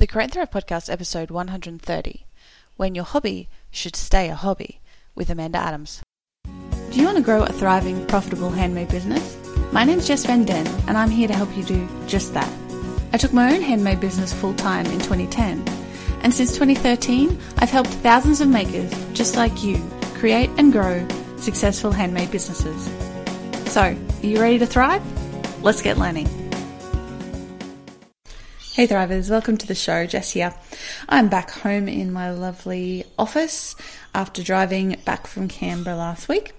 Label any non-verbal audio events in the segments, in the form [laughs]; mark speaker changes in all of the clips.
Speaker 1: the Create Thrive Podcast, episode 130 When Your Hobby Should Stay a Hobby with Amanda Adams. Do you want to grow a thriving, profitable handmade business? My name's Jess Van Den, and I'm here to help you do just that. I took my own handmade business full time in 2010, and since 2013, I've helped thousands of makers just like you create and grow successful handmade businesses. So, are you ready to thrive? Let's get learning. Hey Thrivers, welcome to the show. Jess here. I'm back home in my lovely office after driving back from Canberra last week.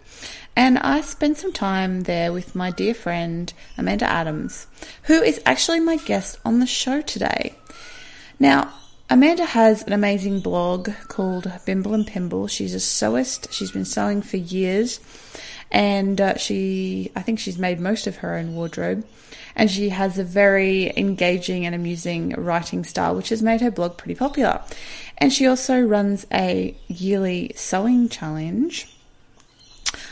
Speaker 1: And I spent some time there with my dear friend Amanda Adams, who is actually my guest on the show today. Now, Amanda has an amazing blog called Bimble and Pimble. She's a sewist. She's been sewing for years and uh, she I think she's made most of her own wardrobe and she has a very engaging and amusing writing style which has made her blog pretty popular and she also runs a yearly sewing challenge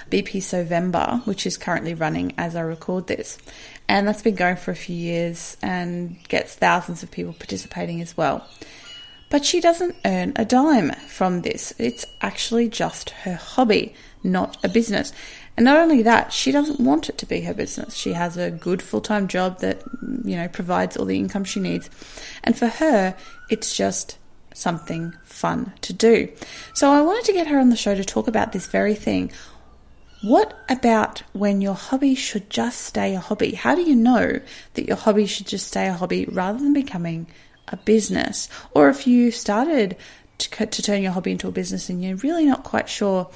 Speaker 1: BP Sewvember, which is currently running as I record this. And that's been going for a few years and gets thousands of people participating as well. But she doesn't earn a dime from this. It's actually just her hobby, not a business. And not only that, she doesn't want it to be her business. She has a good full time job that, you know, provides all the income she needs. And for her, it's just something fun to do. So I wanted to get her on the show to talk about this very thing. What about when your hobby should just stay a hobby? How do you know that your hobby should just stay a hobby rather than becoming a business? Or if you started to, to turn your hobby into a business and you're really not quite sure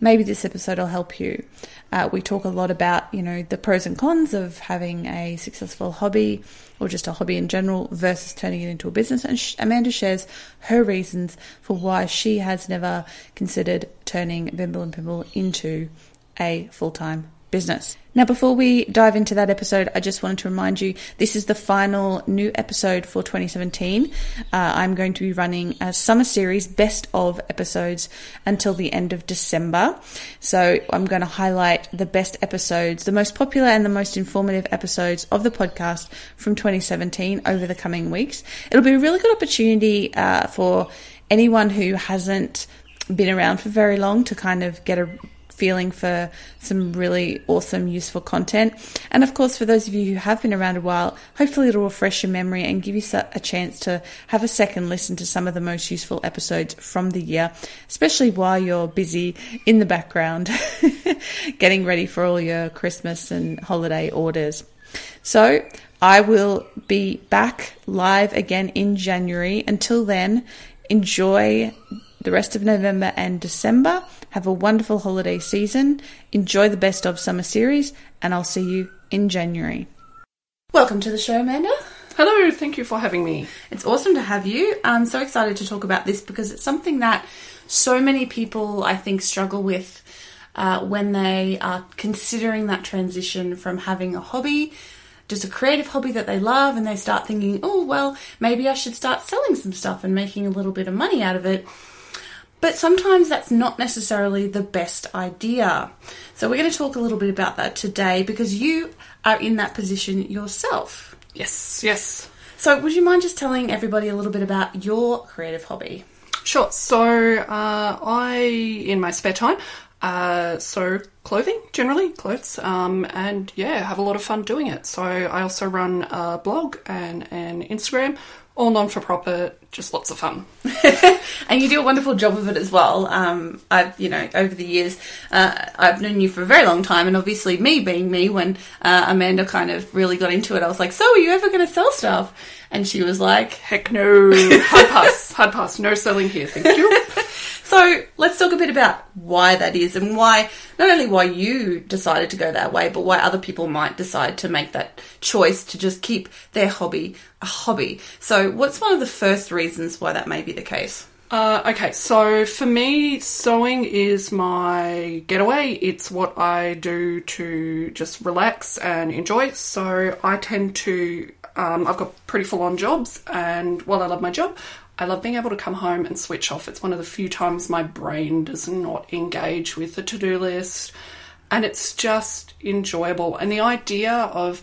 Speaker 1: maybe this episode will help you. Uh, we talk a lot about, you know, the pros and cons of having a successful hobby or just a hobby in general versus turning it into a business. And Amanda shares her reasons for why she has never considered turning Bimble and Pimble into a full time business. Now, before we dive into that episode, I just wanted to remind you this is the final new episode for 2017. Uh, I'm going to be running a summer series, best of episodes, until the end of December. So I'm going to highlight the best episodes, the most popular and the most informative episodes of the podcast from 2017 over the coming weeks. It'll be a really good opportunity uh, for anyone who hasn't been around for very long to kind of get a feeling for some really awesome, useful content. And of course, for those of you who have been around a while, hopefully it'll refresh your memory and give you a chance to have a second listen to some of the most useful episodes from the year, especially while you're busy in the background [laughs] getting ready for all your Christmas and holiday orders. So, I will be back live again in January. Until then, enjoy the rest of November and December. Have a wonderful holiday season. Enjoy the best of summer series, and I'll see you in January. Welcome to the show, Amanda.
Speaker 2: Hello, thank you for having me.
Speaker 1: It's awesome to have you. I'm so excited to talk about this because it's something that so many people, I think, struggle with uh, when they are considering that transition from having a hobby just a creative hobby that they love and they start thinking, oh, well, maybe I should start selling some stuff and making a little bit of money out of it. But sometimes that's not necessarily the best idea. So we're going to talk a little bit about that today because you are in that position yourself.
Speaker 2: Yes, yes.
Speaker 1: So would you mind just telling everybody a little bit about your creative hobby?
Speaker 2: Sure. So uh, I, in my spare time, uh, sew clothing, generally clothes, um, and yeah, have a lot of fun doing it. So I also run a blog and an Instagram all non for profit, just lots of fun. [laughs]
Speaker 1: and you do a wonderful job of it as well. Um, I've, you know, over the years, uh, I've known you for a very long time, and obviously, me being me, when uh, Amanda kind of really got into it, I was like, "So, are you ever going to sell stuff?" And she was like,
Speaker 2: "Heck no, hard pass, [laughs] hard pass, no selling here, thank you." [laughs]
Speaker 1: So let's talk a bit about why that is and why, not only why you decided to go that way, but why other people might decide to make that choice to just keep their hobby a hobby. So, what's one of the first reasons why that may be the case?
Speaker 2: Uh, okay, so for me, sewing is my getaway. It's what I do to just relax and enjoy. So I tend to, um, I've got pretty full on jobs, and while I love my job, I love being able to come home and switch off. It's one of the few times my brain does not engage with the to do list, and it's just enjoyable. And the idea of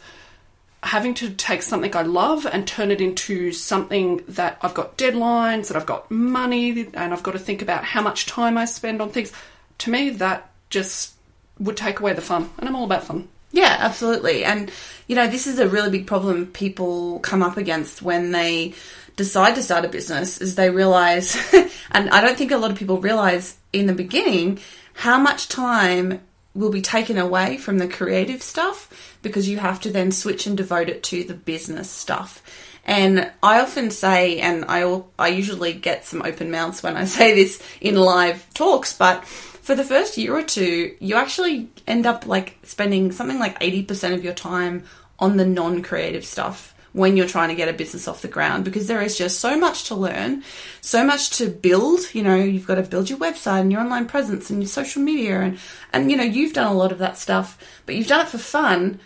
Speaker 2: having to take something I love and turn it into something that I've got deadlines, that I've got money, and I've got to think about how much time I spend on things. To me, that just would take away the fun, and I'm all about fun.
Speaker 1: Yeah, absolutely. And, you know, this is a really big problem people come up against when they decide to start a business is they realize, [laughs] and I don't think a lot of people realize in the beginning, how much time will be taken away from the creative stuff because you have to then switch and devote it to the business stuff. And I often say, and I, I usually get some open mouths when I [laughs] say this in live talks, but for the first year or two, you actually end up like spending something like 80% of your time on the non creative stuff when you're trying to get a business off the ground because there is just so much to learn, so much to build. You know, you've got to build your website and your online presence and your social media and and you know, you've done a lot of that stuff, but you've done it for fun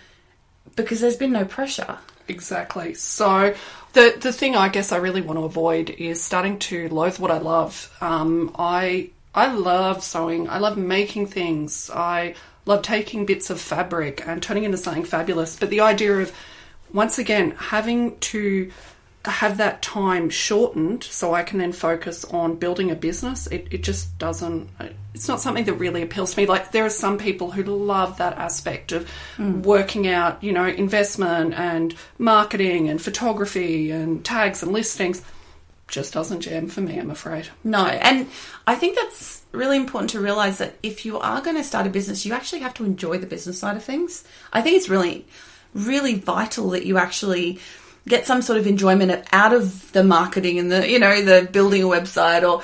Speaker 1: because there's been no pressure.
Speaker 2: Exactly. So the the thing I guess I really want to avoid is starting to loathe what I love. Um, I I love sewing. I love making things. I love taking bits of fabric and turning into something fabulous. But the idea of once again, having to have that time shortened so I can then focus on building a business, it, it just doesn't, it's not something that really appeals to me. Like, there are some people who love that aspect of mm. working out, you know, investment and marketing and photography and tags and listings. Just doesn't jam for me, I'm afraid.
Speaker 1: No, and I think that's really important to realize that if you are going to start a business, you actually have to enjoy the business side of things. I think it's really really vital that you actually get some sort of enjoyment out of the marketing and the you know the building a website or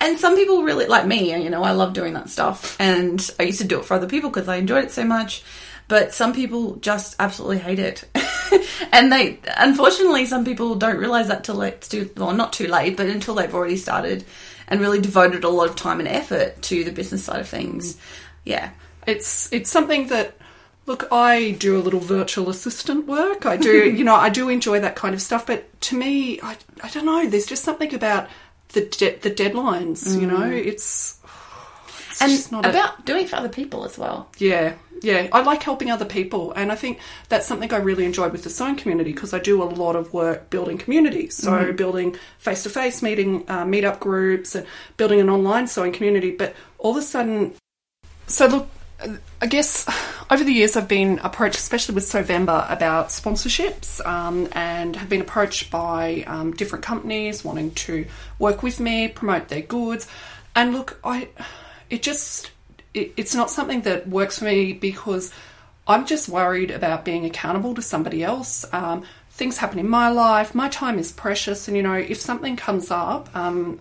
Speaker 1: and some people really like me you know I love doing that stuff and I used to do it for other people because I enjoyed it so much but some people just absolutely hate it [laughs] and they unfortunately some people don't realize that till it's too well not too late but until they've already started and really devoted a lot of time and effort to the business side of things yeah
Speaker 2: it's it's something that Look, I do a little virtual assistant work. I do, [laughs] you know, I do enjoy that kind of stuff. But to me, I, I don't know. There's just something about the de- the deadlines. Mm. You know, mm. it's,
Speaker 1: it's and about a, doing for other people as well.
Speaker 2: Yeah, yeah. I like helping other people, and I think that's something I really enjoy with the sewing community because I do a lot of work building communities. So mm. building face to face meeting, uh, meetup groups, and building an online sewing community. But all of a sudden, so look I guess over the years I've been approached, especially with Sewvember, about sponsorships um, and have been approached by um, different companies wanting to work with me, promote their goods. And look, I it just it, it's not something that works for me because I'm just worried about being accountable to somebody else. Um, things happen in my life. My time is precious, and you know, if something comes up, um,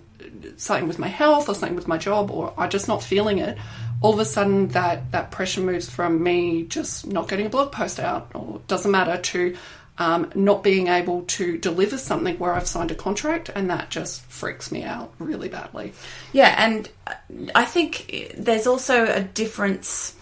Speaker 2: something with my health or something with my job, or I'm just not feeling it, all of a sudden that that pressure moves from me just not getting a blog post out or doesn't matter to um, not being able to deliver something where I've signed a contract, and that just freaks me out really badly.
Speaker 1: Yeah, and I think there's also a difference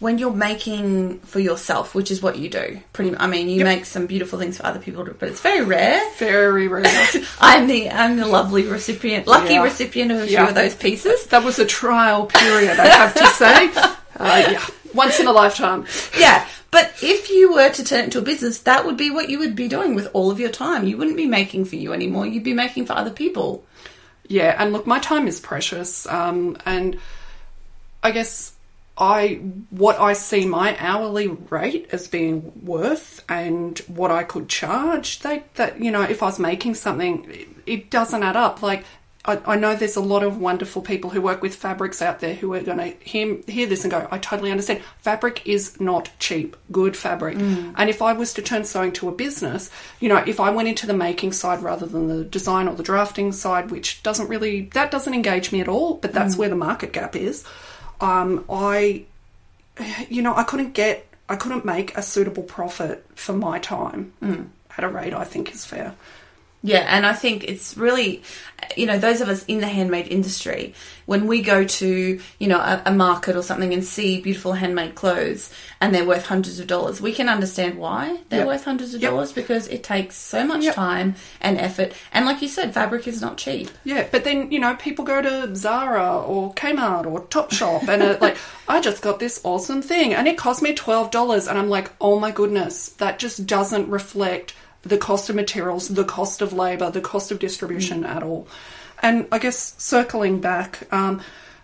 Speaker 1: when you're making for yourself, which is what you do. Pretty, I mean, you yep. make some beautiful things for other people, but it's very rare.
Speaker 2: Very rare. [laughs]
Speaker 1: I'm the I'm the lovely recipient, lucky yeah. recipient of a few of those pieces.
Speaker 2: That was a trial period, I have to say. [laughs] Uh, yeah, once in a lifetime.
Speaker 1: Yeah, but if you were to turn it into a business, that would be what you would be doing with all of your time. You wouldn't be making for you anymore. You'd be making for other people.
Speaker 2: Yeah, and look, my time is precious, um, and I guess I what I see my hourly rate as being worth and what I could charge they that you know if I was making something it, it doesn't add up like I, I, know there's a lot of wonderful people who work with fabrics out there who are going to hear, hear this and go I totally understand fabric is not cheap good fabric mm. and if I was to turn sewing to a business you know if I went into the making side rather than the design or the drafting side which doesn't really that doesn't engage me at all but that's mm. where the market gap is um, I, you know, I couldn't get, I couldn't make a suitable profit for my time mm. at a rate I think is fair.
Speaker 1: Yeah, and I think it's really, you know, those of us in the handmade industry, when we go to, you know, a, a, market or something and see beautiful handmade clothes and they're worth hundreds of dollars, we can understand why they're
Speaker 2: Yep.
Speaker 1: worth hundreds of
Speaker 2: Yep.
Speaker 1: dollars because it takes so much
Speaker 2: Yep.
Speaker 1: time and effort. And like you said, fabric is not cheap.
Speaker 2: Yeah, but then you know people go to Zara or Kmart or Topshop and are like, [laughs] I just got this awesome thing and it cost me twelve dollars, and I'm like, oh my goodness, that just doesn't reflect the cost of materials, the cost of labor, the cost of distribution at all. And I guess circling back, um,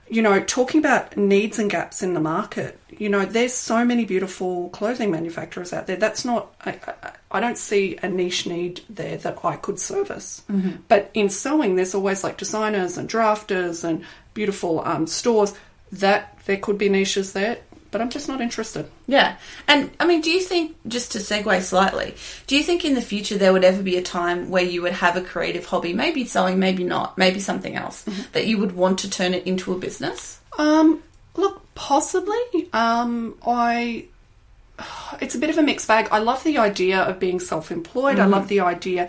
Speaker 2: you know, talking about needs and gaps in the market, you know, there's so many beautiful clothing manufacturers out there. That's not, I, I, I don't see a niche need there that I could service. But in sewing, there's always like designers and drafters and beautiful um, stores that there could be niches there, but I'm just not interested.
Speaker 1: Yeah. And I mean, do you think, just to segue slightly, do you think in the future there would ever be a time where you would have a creative hobby, maybe sewing, maybe not, maybe something else, that you would want to turn it into a business?
Speaker 2: Um, look, possibly. Um, I. It's a bit of a mixed bag. I love the idea of being self-employed. I love the idea,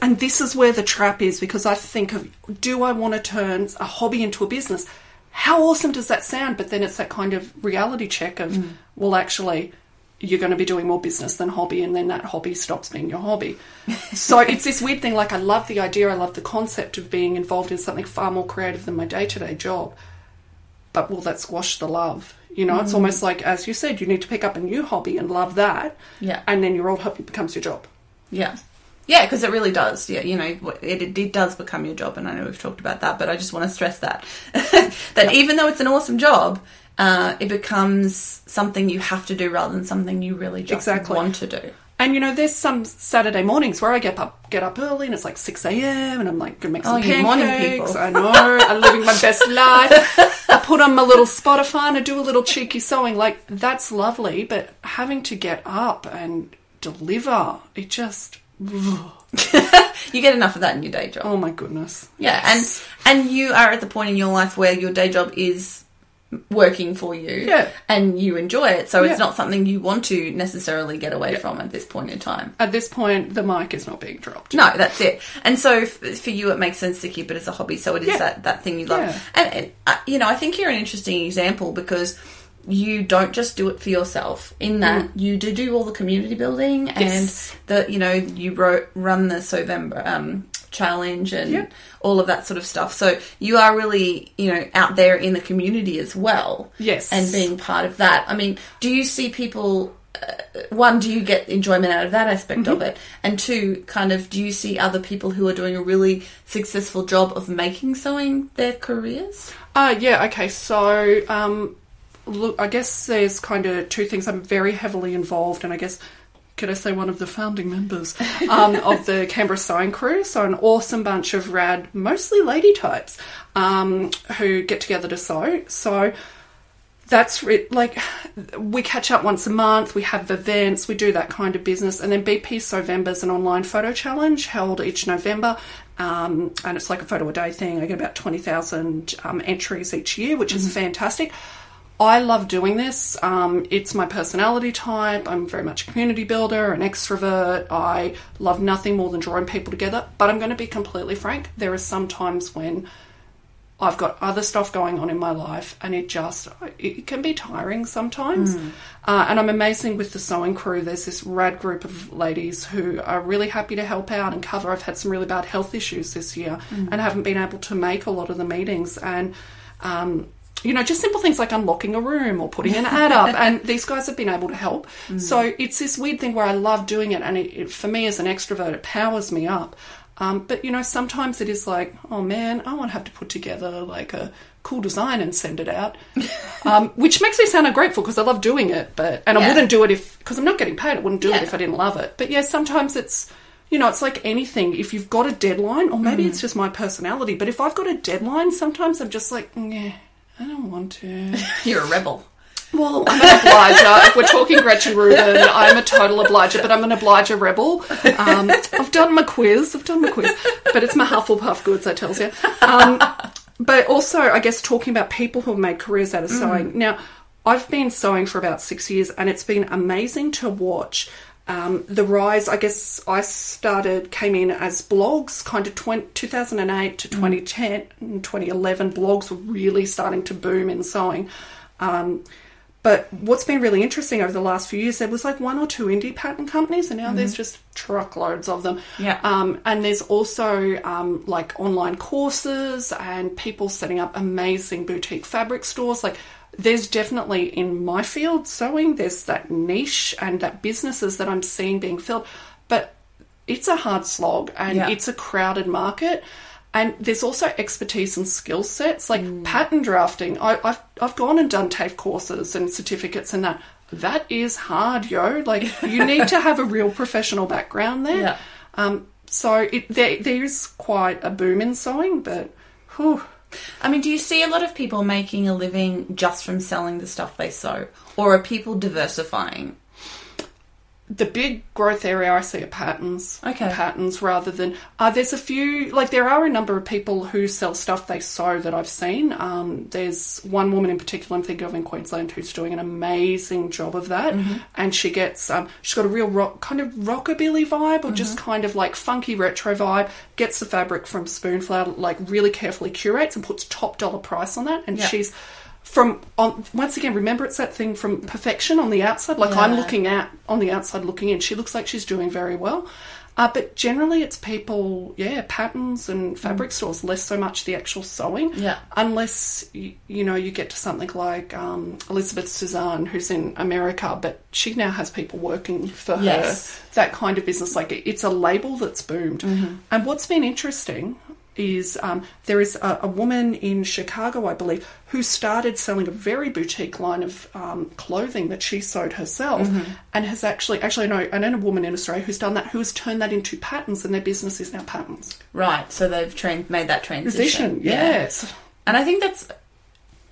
Speaker 2: and this is where the trap is because I think of, do I want to turn a hobby into a business? How awesome does that sound? But then it's that kind of reality check of, mm. well, actually, you're going to be doing more business than hobby, and then that hobby stops being your hobby. [laughs] so it's this weird thing. Like I love the idea. I love the concept of being involved in something far more creative than my day-to-day job but will that squash the love? You know, it's mm. almost like, as you said, you need to pick up a new hobby and love that.
Speaker 1: Yeah.
Speaker 2: And then your old hobby becomes your job.
Speaker 1: Yeah. Yeah, because it really does. Yeah, you know, it, it, it does become your job, and I know we've talked about that, but I just want to stress that [laughs] that even though it's an awesome job, uh, it becomes something you have to do rather than something you really just
Speaker 2: Exactly.
Speaker 1: want to do.
Speaker 2: And you know, there's some Saturday mornings where I get up get up early and it's like six a.m. and I'm like gonna make some
Speaker 1: Oh,
Speaker 2: pancakes.
Speaker 1: morning people.
Speaker 2: I know, I'm living my best [laughs] life. I put on my little Spotify and I do a little cheeky sewing. Like that's lovely, but having to get up and deliver, it just [laughs]
Speaker 1: You get enough of that in your day job.
Speaker 2: oh my goodness.
Speaker 1: Yeah,
Speaker 2: Yes.
Speaker 1: and and you are at the point in your life where your day job is working for you,
Speaker 2: Yeah.
Speaker 1: and you enjoy it. So
Speaker 2: Yeah.
Speaker 1: it's not something you want to necessarily get away from at this point in time.
Speaker 2: at this point, the mic is not being dropped.
Speaker 1: No, that's it. And so f- for you, it makes sense to keep it as a hobby. So it is
Speaker 2: Yeah.
Speaker 1: that, that thing you love.
Speaker 2: Yeah.
Speaker 1: And, and uh, you know, I think you're an interesting example because you don't just do it for yourself. In that you do do all the community building
Speaker 2: Mm. Yes.
Speaker 1: and the you know you wrote run the Sewvember um, challenge and all of that sort of stuff. So you are really you know out there in the community as well.
Speaker 2: Yes.
Speaker 1: and being part of that. I mean, do you see people? Uh, one, do you get enjoyment out of that aspect of it? And two, kind of, do you see other people who are doing a really successful job of making sewing their careers?
Speaker 2: Uh, yeah, okay. So, um, look, I guess there's kind of two things. I'm very heavily involved, and I guess, could I say one of the founding members um, of the [laughs] Canberra Sewing Crew? So, an awesome bunch of rad, mostly lady types, um, who get together to sew. So, that's re- like we catch up once a month. We have events. We do that kind of business, and then BP Sewvember is an online photo challenge held each November, um, and it's like a photo a day thing. I get about twenty thousand um, entries each year, which is fantastic. I love doing this. Um, it's my personality type. I'm very much a community builder, an extrovert. I love nothing more than drawing people together. But I'm going to be completely frank. There are some times when I've got other stuff going on in my life, and it just it can be tiring sometimes. Uh, and I'm amazing with the sewing crew. There's this rad group of ladies who are really happy to help out and cover. I've had some really bad health issues this year, and haven't been able to make a lot of the meetings. And um, you know, just simple things like unlocking a room or putting an ad up, and [laughs] these guys have been able to help. So it's this weird thing where I love doing it, and it, it, for me as an extrovert, it powers me up. Um, but you know, sometimes it is like, oh man, I want to have to put together like a cool design and send it out, [laughs] um, which makes me sound ungrateful because I love doing it. But and I wouldn't do it if because I'm not getting paid. I wouldn't do
Speaker 1: Yeah.
Speaker 2: it if I didn't love it. But yeah, sometimes it's you know, it's like anything. If you've got a deadline, or maybe it's just my personality, but if I've got a deadline, sometimes I'm just like, yeah, I don't want to. [laughs]
Speaker 1: You're a rebel.
Speaker 2: Well, I'm an obliger. if we're talking Gretchen Rubin, I'm a total obliger, but I'm an obliger rebel. Um, I've done my quiz. I've done my quiz, but it's my Hufflepuff goods, I tells you. Um, but also, I guess talking about people who have made careers out of sewing. Now, I've been sewing for about six years, and it's been amazing to watch Um, the rise, I guess, I started came in as blogs, kind of 20, 2008 to 2010, and 2011. Blogs were really starting to boom in sewing. Um, but what's been really interesting over the last few years, there was like one or two indie pattern companies, and now there's just truckloads of them.
Speaker 1: Yeah.
Speaker 2: Um, and there's also um, like online courses and people setting up amazing boutique fabric stores. Like, there's definitely in my field sewing, there's that niche and that businesses that I'm seeing being filled. But it's a hard slog and
Speaker 1: Yeah.
Speaker 2: it's a crowded market. And there's also expertise and skill sets like pattern drafting. I, I've I've gone and done TAFE courses and certificates and that. That is hard, yo. Like [laughs] you need to have a real professional background there.
Speaker 1: Yeah.
Speaker 2: Um, so it, there there is quite a boom in sewing, but whew,
Speaker 1: I mean, do you see a lot of people making a living just from selling the stuff they sew? Or are people diversifying?
Speaker 2: The big growth area I see are patterns.
Speaker 1: Okay.
Speaker 2: Patterns rather than uh, there's a few like there are a number of people who sell stuff they sew that I've seen. Um, there's one woman in particular I'm thinking of in Queensland who's doing an amazing job of that, and she gets um, she's got a real rock kind of rockabilly vibe or just kind of like funky retro vibe. Gets the fabric from Spoonflower, like really carefully curates and puts top dollar price on that, and
Speaker 1: Yeah.
Speaker 2: she's from on once again remember it's that thing from perfection on the outside. Like i'm looking at on the outside looking in she looks like she's doing very well. Uh, but generally it's people yeah patterns and fabric stores less so much the actual sewing.
Speaker 1: Yeah.
Speaker 2: unless you, you know you get to something like um, Elizabeth Suzann who's in america but she now has people working for
Speaker 1: Yes.
Speaker 2: her that kind of business. Like it- it's a label that's boomed. And what's been interesting is um, there is a, a woman in Chicago, I believe, who started selling a very boutique line of um, clothing that she sewed herself, and has actually actually no, I know a woman in Australia who's done that, who has turned that into patterns, and their business is now patterns.
Speaker 1: Right, so they've trained, made that transition.
Speaker 2: Position, yes,
Speaker 1: And I think that's,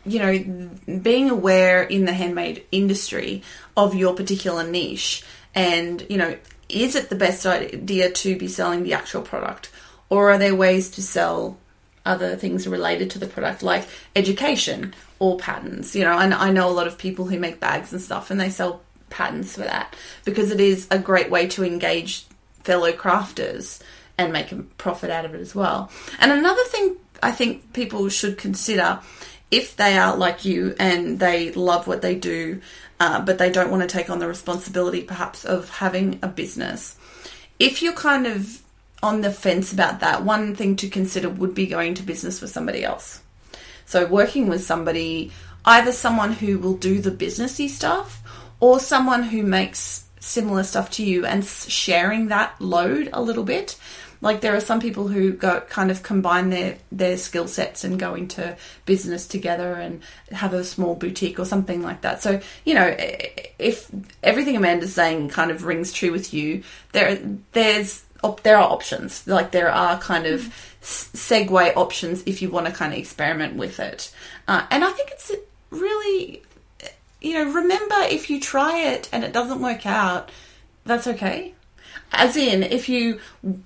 Speaker 1: you know, being aware in the handmade industry of your particular niche and, you know, is it the best idea to be selling the actual product? Or are there ways to sell other things related to the product, like education or patterns? You know, and I know a lot of people who make bags and stuff and they sell patterns for that because it is a great way to engage fellow crafters and make a profit out of it as well. And another thing I think people should consider if they are like you and they love what they do, uh, but they don't want to take on the responsibility perhaps of having a business. If you're kind of on the fence about that, one thing to consider would be going to business with somebody else. So working with somebody, either someone who will do the businessy stuff or someone who makes similar stuff to you and sharing that load a little bit. Like there are some people who go kind of combine their their skill sets and go into business together and have a small boutique or something like that. So you know, if everything Amanda's saying kind of rings true with you, there there's op- there are options. Like there are kind of s- segue options if you want to kind of experiment with it. Uh, and I think it's really, you know, remember if you try it and it doesn't work out, that's okay. As in, if you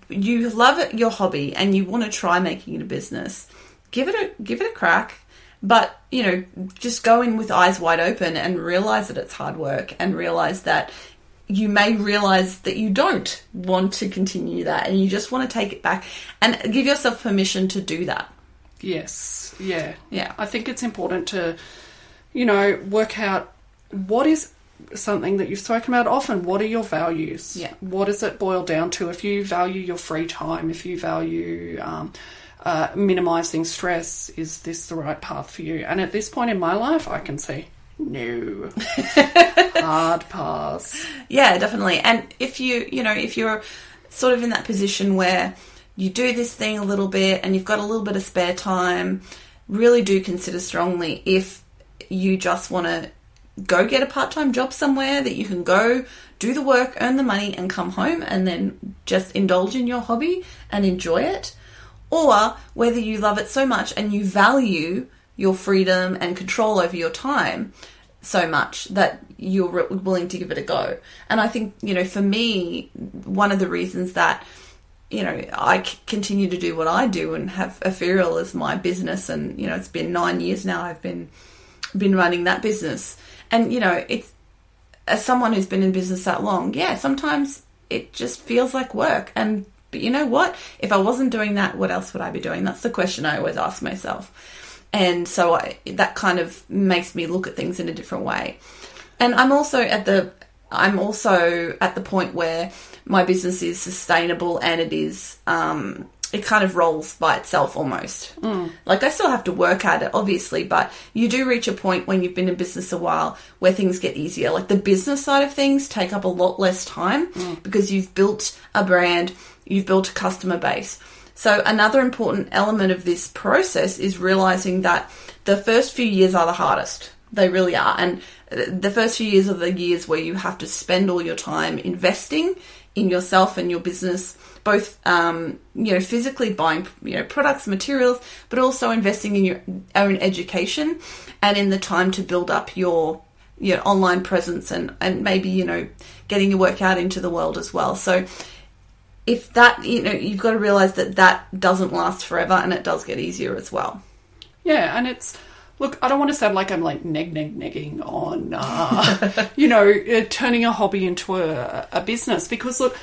Speaker 1: you love it, your hobby and you want to try making it a business, give it a give it a crack. But you know, just go in with eyes wide open and realize that it's hard work, and realize that you may realize that you don't want to continue that, and you just want to take it back, and give yourself permission to do that.
Speaker 2: yes, yeah,
Speaker 1: Yeah.
Speaker 2: I think it's important to, you know, work out what is something that you've spoken about often. What are your values?
Speaker 1: Yeah.
Speaker 2: What does it boil down to? If you value your free time, if you value um, uh, minimizing stress, is this the right path for you? And at this point in my life, I can say no. [laughs] Hard pass.
Speaker 1: Yeah, definitely. And if you, you know, if you're sort of in that position where you do this thing a little bit and you've got a little bit of spare time, really do consider strongly if you just want to go get a part-time job somewhere that you can go do the work, earn the money and come home and then just indulge in your hobby and enjoy it or whether you love it so much and you value your freedom and control over your time so much that you're re- willing to give it a go. And I think, you know, for me, one of the reasons that, you know, I c- continue to do what I do and have Epheriell as my business, and, you know, it's been nine years now I've been been running that business. And, you know, it's as someone who's been in business that long, yeah, sometimes it just feels like work. And but you know what? If I wasn't doing that, what else would I be doing? That's the question I always ask myself. And so I, that kind of makes me look at things in a different way. And I'm also at the I'm also at the point where my business is sustainable and it is um, it kind of rolls by itself almost. Mm. Like I still have to work at it, obviously, but you do reach a point when you've been in business a while where things get easier. Like the business side of things take up a lot less time mm. because you've built a brand, you've built a customer base. So another important element of this process is realizing that the first few years are the hardest. They really are. And the first few years are the years where you have to spend all your time investing in yourself and your business both um, you know physically buying you know products materials but also investing in your own education and in the time to build up your your online presence and and maybe you know getting your work out into the world as well so if that you know you've got to realize that that doesn't last forever and it does get easier as well.
Speaker 2: Yeah and it's Look, I don't want to sound like I'm like neg neg negging on, uh, [laughs] you know, uh, turning a hobby into a, a business. Because look,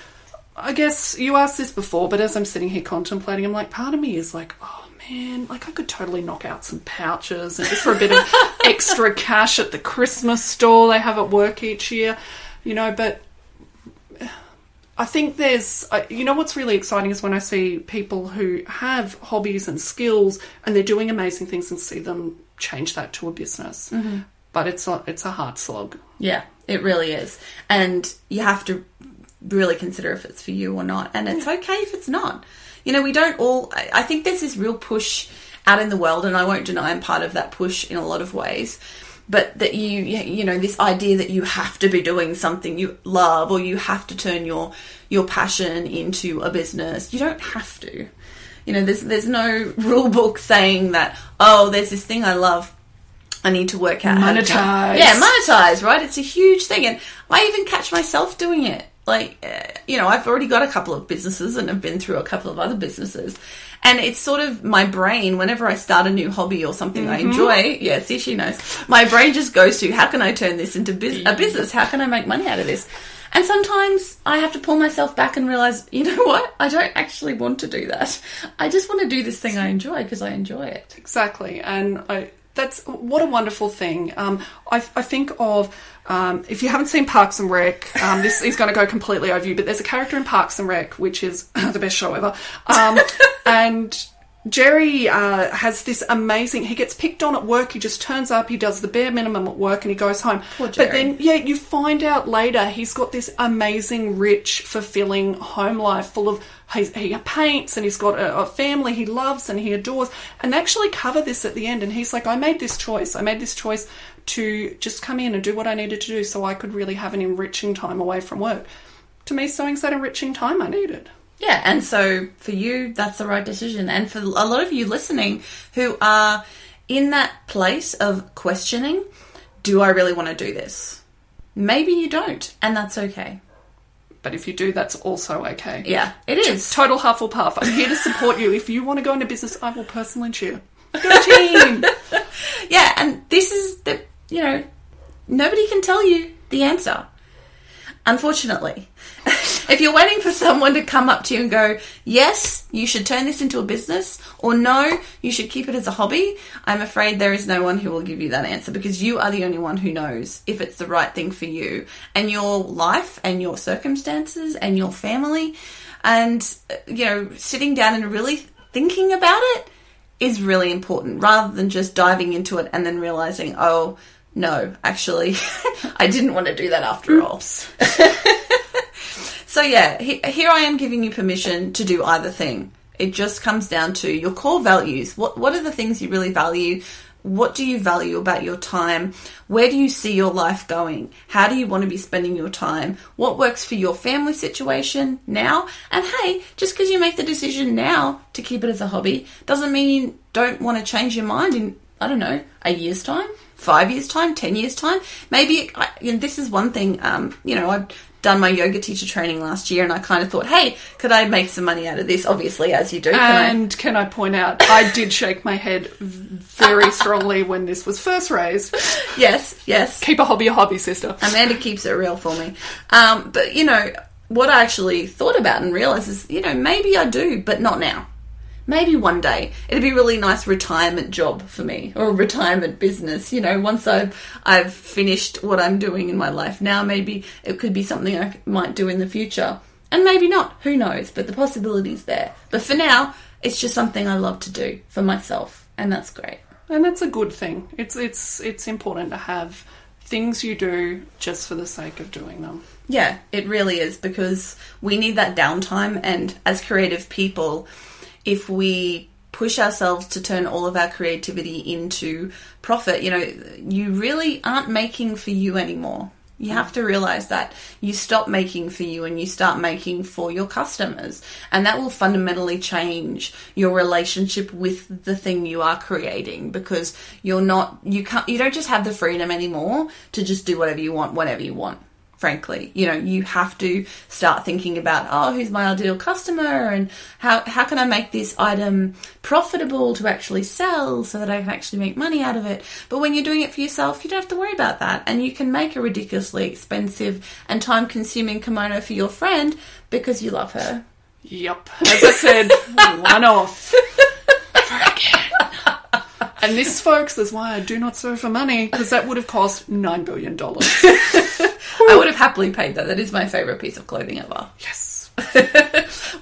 Speaker 2: I guess you asked this before, but as I'm sitting here contemplating, I'm like, part of me is like, oh man, like I could totally knock out some pouches and just for a bit of [laughs] extra cash at the Christmas store they have at work each year, you know, but I think there's, you know, what's really exciting is when I see people who have hobbies and skills and they're doing amazing things and see them change that to a business. Mm-hmm. But it's a, it's a hard slog.
Speaker 1: Yeah, it really is. And you have to really consider if it's for you or not. And it's okay if it's not. You know, we don't all, I think there's this real push out in the world, and I won't deny I'm part of that push in a lot of ways. But that you, you know, this idea that you have to be doing something you love, or you have to turn your your passion into a business. You don't have to. You know, there's there's no [laughs] rule book saying that. Oh, there's this thing I love. I need to work out
Speaker 2: monetize.
Speaker 1: Yeah, monetize. Right? It's a huge thing, and I even catch myself doing it like uh, you know i've already got a couple of businesses and i've been through a couple of other businesses. And it's sort of my brain whenever i start a new hobby or something mm-hmm. i enjoy yeah see she knows my brain just goes to how can i turn this into biz- a business? How can i make money out of this? And sometimes i have to pull myself back and realize you know what? I don't actually want to do that. I just want to do this thing i enjoy because i enjoy it.
Speaker 2: Exactly. And i that's what a wonderful thing. Um, I, I, think of um, if you haven't seen Parks and Rec, um, this is going to go completely over you, but there's a character in Parks and Rec which is [laughs] the best show ever, um, and Jerry uh, has this amazing. He gets picked on at work. He just turns up. He does the bare minimum at work, and he goes home. But then, yeah, you find out later he's got this amazing, rich, fulfilling home life full of. He, he paints, and he's got a, a family he loves and he adores. And they actually cover this at the end. And he's like, "I made this choice. I made this choice to just come in and do what I needed to do, so I could really have an enriching time away from work." To me, sewing's that enriching time I needed.
Speaker 1: Yeah, and so for you, that's the right decision. And for a lot of you listening who are in that place of questioning, do I really want to do this? Maybe you don't, and that's okay.
Speaker 2: But if you do, that's also okay.
Speaker 1: Yeah, it is.
Speaker 2: Total Hufflepuff. I'm here to support you. If you want to go into business, I will personally cheer. Go team! [laughs]
Speaker 1: yeah, and this is the, you know, nobody can tell you the answer. Unfortunately. if you're waiting for someone to come up to you and go, yes, you should turn this into a business, or no, you should keep it as a hobby, I'm afraid there is no one who will give you that answer because you are the only one who knows if it's the right thing for you and your life and your circumstances and your family. And, uh, you know, sitting down and really thinking about it is really important rather than just diving into it and then realizing, oh, no, actually, [laughs] I didn't want to do that after all. [laughs] so, yeah, he, here I am giving you permission to do either thing. It just comes down to your core values. What, what are the things you really value? What do you value about your time? Where do you see your life going? How do you want to be spending your time? What works for your family situation now? And hey, just because you make the decision now to keep it as a hobby doesn't mean you don't want to change your mind in I don't know, a year's time, five years' time, ten years' time. Maybe I, and this is one thing. Um, you know, I've done my yoga teacher training last year, and I kind of thought, hey, could I make some money out of this? Obviously, as you do. Can I-
Speaker 2: And can I point out, I did shake my head very strongly when this was first raised.
Speaker 1: yes, yes.
Speaker 2: Keep a hobby a hobby, sister.
Speaker 1: Amanda keeps it real for me. Um, but you know what I actually thought about and realized is, you know, maybe I do, but not now. Maybe one day it'd be a really nice retirement job for me or a retirement business. You know, once I've I've finished what I'm doing in my life now, maybe it could be something I might do in the future, and maybe not. Who knows? But the possibility's there. But for now, it's just something I love to do for myself, and that's great.
Speaker 2: And that's a good thing. It's it's it's important to have things you do just for the sake of doing them.
Speaker 1: Yeah, it really is because we need that downtime. And as creative people, if we push ourselves to turn all of our creativity into profit, you know, you really aren't making for you anymore. You have to realize that you stop making for you and you start making for your customers. And that will fundamentally change your relationship with the thing you are creating because you're not, you can't, you don't just have the freedom anymore to just do whatever you want, whenever you want frankly you know you have to start thinking about oh who's my ideal customer and how how can i make this item profitable to actually sell so that i can actually make money out of it but when you're doing it for yourself you don't have to worry about that and you can make a ridiculously expensive and time consuming kimono for your friend because you love her
Speaker 2: Yep. As I said, [laughs] one off. And this, folks, is why I do not serve for money, because that would have cost $9 billion. [laughs]
Speaker 1: i would have happily paid that that is my favorite piece of clothing ever
Speaker 2: Yes. [laughs]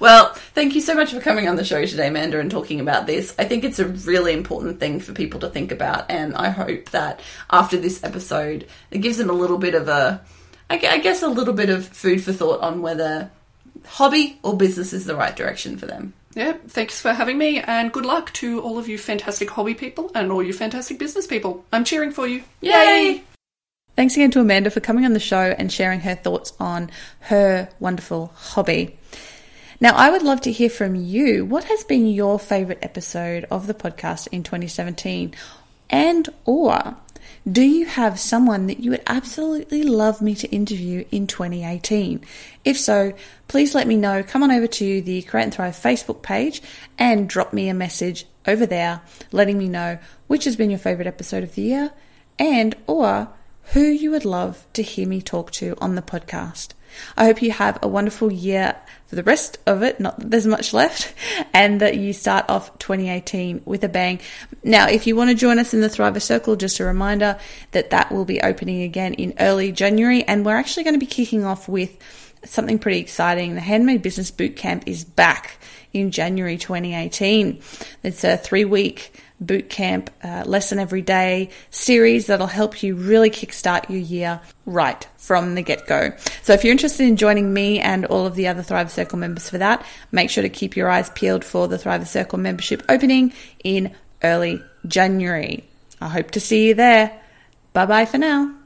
Speaker 1: Well, thank you so much for coming on the show today, Amanda, and talking about this. I think it's a really important thing for people to think about, and I hope that after this episode, it gives them a little bit of a, I guess, a little bit of food for thought on whether hobby or business is the right direction for them.
Speaker 2: Yeah, thanks for having me, and good luck to all of you fantastic hobby people and all you fantastic business people. I'm cheering for you.
Speaker 1: Yay! Thanks again to Amanda for coming on the show and sharing her thoughts on her wonderful hobby. Now, I would love to hear from you. What has been your favorite episode of the podcast in 2017? And or do you have someone that you would absolutely love me to interview in 2018? If so, please let me know. Come on over to the Create and Thrive Facebook page and drop me a message over there letting me know which has been your favorite episode of the year and or who you would love to hear me talk to on the podcast. I hope you have a wonderful year for the rest of it, not that there's much left, [laughs] and that you start off 2018 with a bang. Now, if you want to join us in the Thriver Circle, just a reminder that that will be opening again in early January, and we're actually going to be kicking off with something pretty exciting. The Handmade Business Bootcamp is back in January 2018. It's a three week boot camp, uh, lesson every day series that'll help you really kickstart your year right from the get go. So if you're interested in joining me and all of the other Thrive Circle members for that, make sure to keep your eyes peeled for the Thrive Circle membership opening in early January. I hope to see you there. Bye bye for now.